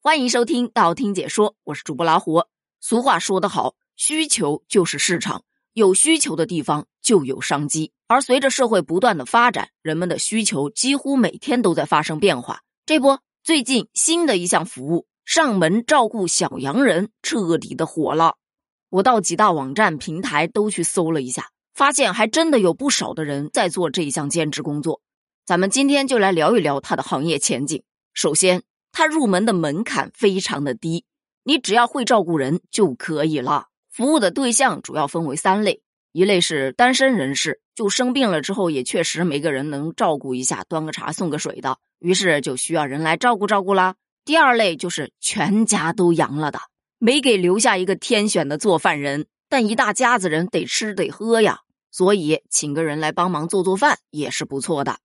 欢迎收听道听解说，我是主播老虎。俗话说得好，需求就是市场，有需求的地方就有商机。而随着社会不断的发展，人们的需求几乎每天都在发生变化。这不，最近新的一项服务——上门照顾小洋人，彻底的火了。我到几大网站平台都去搜了一下，发现还真的有不少的人在做这一项兼职工作。咱们今天就来聊一聊它的行业前景。首先，它入门的门槛非常的低，你只要会照顾人就可以了。服务的对象主要分为三类：一类是单身人士，就生病了之后也确实没个人能照顾一下，端个茶送个水的，于是就需要人来照顾照顾啦。第二类就是全家都阳了的。没给留下一个天选的做饭人，但一大家子人得吃得喝呀，所以请个人来帮忙做做饭也是不错的。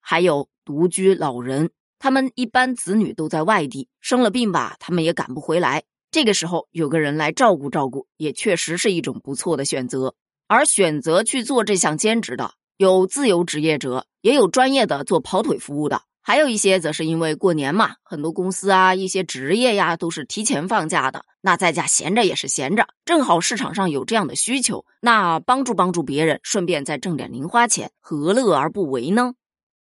还有独居老人，他们一般子女都在外地，生了病吧，他们也赶不回来，这个时候有个人来照顾照顾，也确实是一种不错的选择。而选择去做这项兼职的，有自由职业者，也有专业的做跑腿服务的。还有一些则是因为过年嘛，很多公司啊、一些职业呀都是提前放假的，那在家闲着也是闲着，正好市场上有这样的需求，那帮助帮助别人，顺便再挣点零花钱，何乐而不为呢？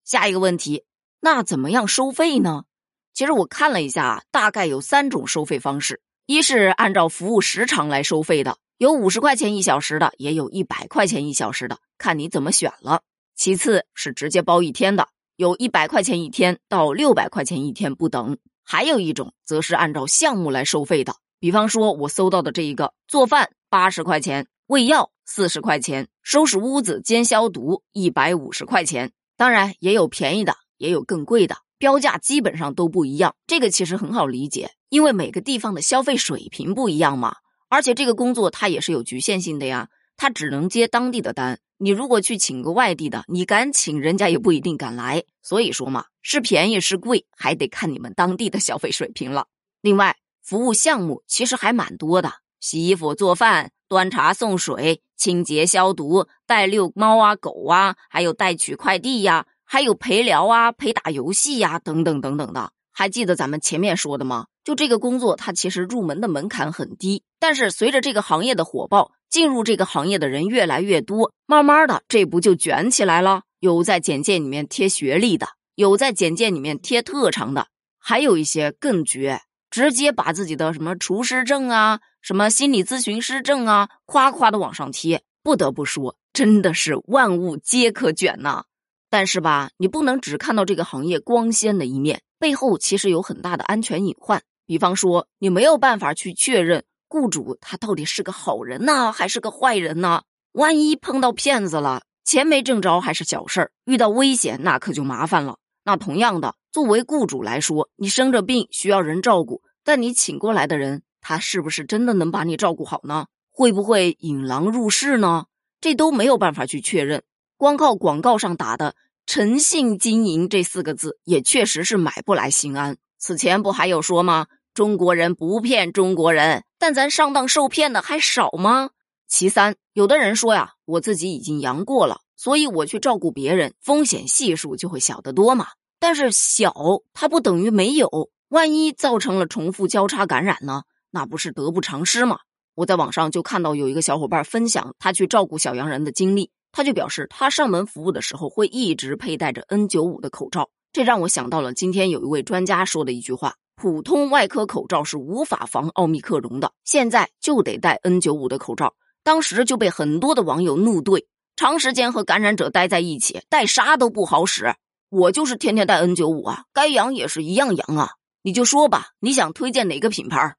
下一个问题，那怎么样收费呢？其实我看了一下，大概有三种收费方式：一是按照服务时长来收费的，有五十块钱一小时的，也有一百块钱一小时的，看你怎么选了；其次是直接包一天的。有一百块钱一天到六百块钱一天不等，还有一种则是按照项目来收费的。比方说，我搜到的这一个做饭八十块钱，喂药四十块钱，收拾屋子兼消毒一百五十块钱。当然也有便宜的，也有更贵的，标价基本上都不一样。这个其实很好理解，因为每个地方的消费水平不一样嘛。而且这个工作它也是有局限性的呀，它只能接当地的单。你如果去请个外地的，你敢请，人家也不一定敢来。所以说嘛，是便宜是贵，还得看你们当地的消费水平了。另外，服务项目其实还蛮多的：洗衣服、做饭、端茶送水、清洁消毒、带遛猫啊、狗啊，还有带取快递呀，还有陪聊啊、陪打游戏呀，等等等等的。还记得咱们前面说的吗？就这个工作，它其实入门的门槛很低，但是随着这个行业的火爆。进入这个行业的人越来越多，慢慢的，这不就卷起来了？有在简介里面贴学历的，有在简介里面贴特长的，还有一些更绝，直接把自己的什么厨师证啊、什么心理咨询师证啊，夸夸的往上贴。不得不说，真的是万物皆可卷呐。但是吧，你不能只看到这个行业光鲜的一面，背后其实有很大的安全隐患。比方说，你没有办法去确认。雇主他到底是个好人呢，还是个坏人呢？万一碰到骗子了，钱没挣着还是小事儿，遇到危险那可就麻烦了。那同样的，作为雇主来说，你生着病需要人照顾，但你请过来的人，他是不是真的能把你照顾好呢？会不会引狼入室呢？这都没有办法去确认。光靠广告上打的“诚信经营”这四个字，也确实是买不来心安。此前不还有说吗？中国人不骗中国人，但咱上当受骗的还少吗？其三，有的人说呀，我自己已经阳过了，所以我去照顾别人，风险系数就会小得多嘛。但是小，它不等于没有，万一造成了重复交叉感染呢？那不是得不偿失吗？我在网上就看到有一个小伙伴分享他去照顾小洋人的经历，他就表示他上门服务的时候会一直佩戴着 N95 的口罩，这让我想到了今天有一位专家说的一句话。普通外科口罩是无法防奥密克戎的，现在就得戴 N95 的口罩。当时就被很多的网友怒怼：长时间和感染者待在一起，戴啥都不好使。我就是天天戴 N95 啊，该阳也是一样阳啊。你就说吧，你想推荐哪个品牌？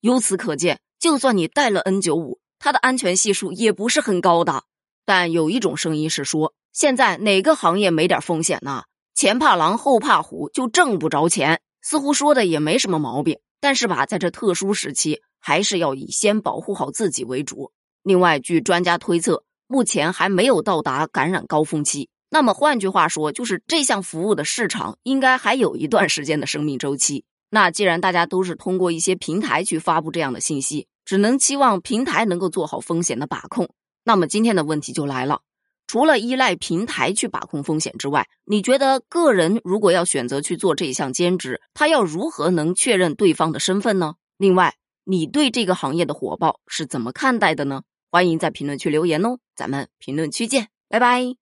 由此可见，就算你戴了 N95，它的安全系数也不是很高的。但有一种声音是说，现在哪个行业没点风险呢？前怕狼后怕虎，就挣不着钱。似乎说的也没什么毛病，但是吧，在这特殊时期，还是要以先保护好自己为主。另外，据专家推测，目前还没有到达感染高峰期。那么换句话说，就是这项服务的市场应该还有一段时间的生命周期。那既然大家都是通过一些平台去发布这样的信息，只能期望平台能够做好风险的把控。那么今天的问题就来了：除了依赖平台去把控风险之外，你觉得个人如果要选择去做这一项兼职，他要如何能确认对方的身份呢？另外，你对这个行业的火爆是怎么看待的呢？欢迎在评论区留言哦，咱们评论区见，拜拜。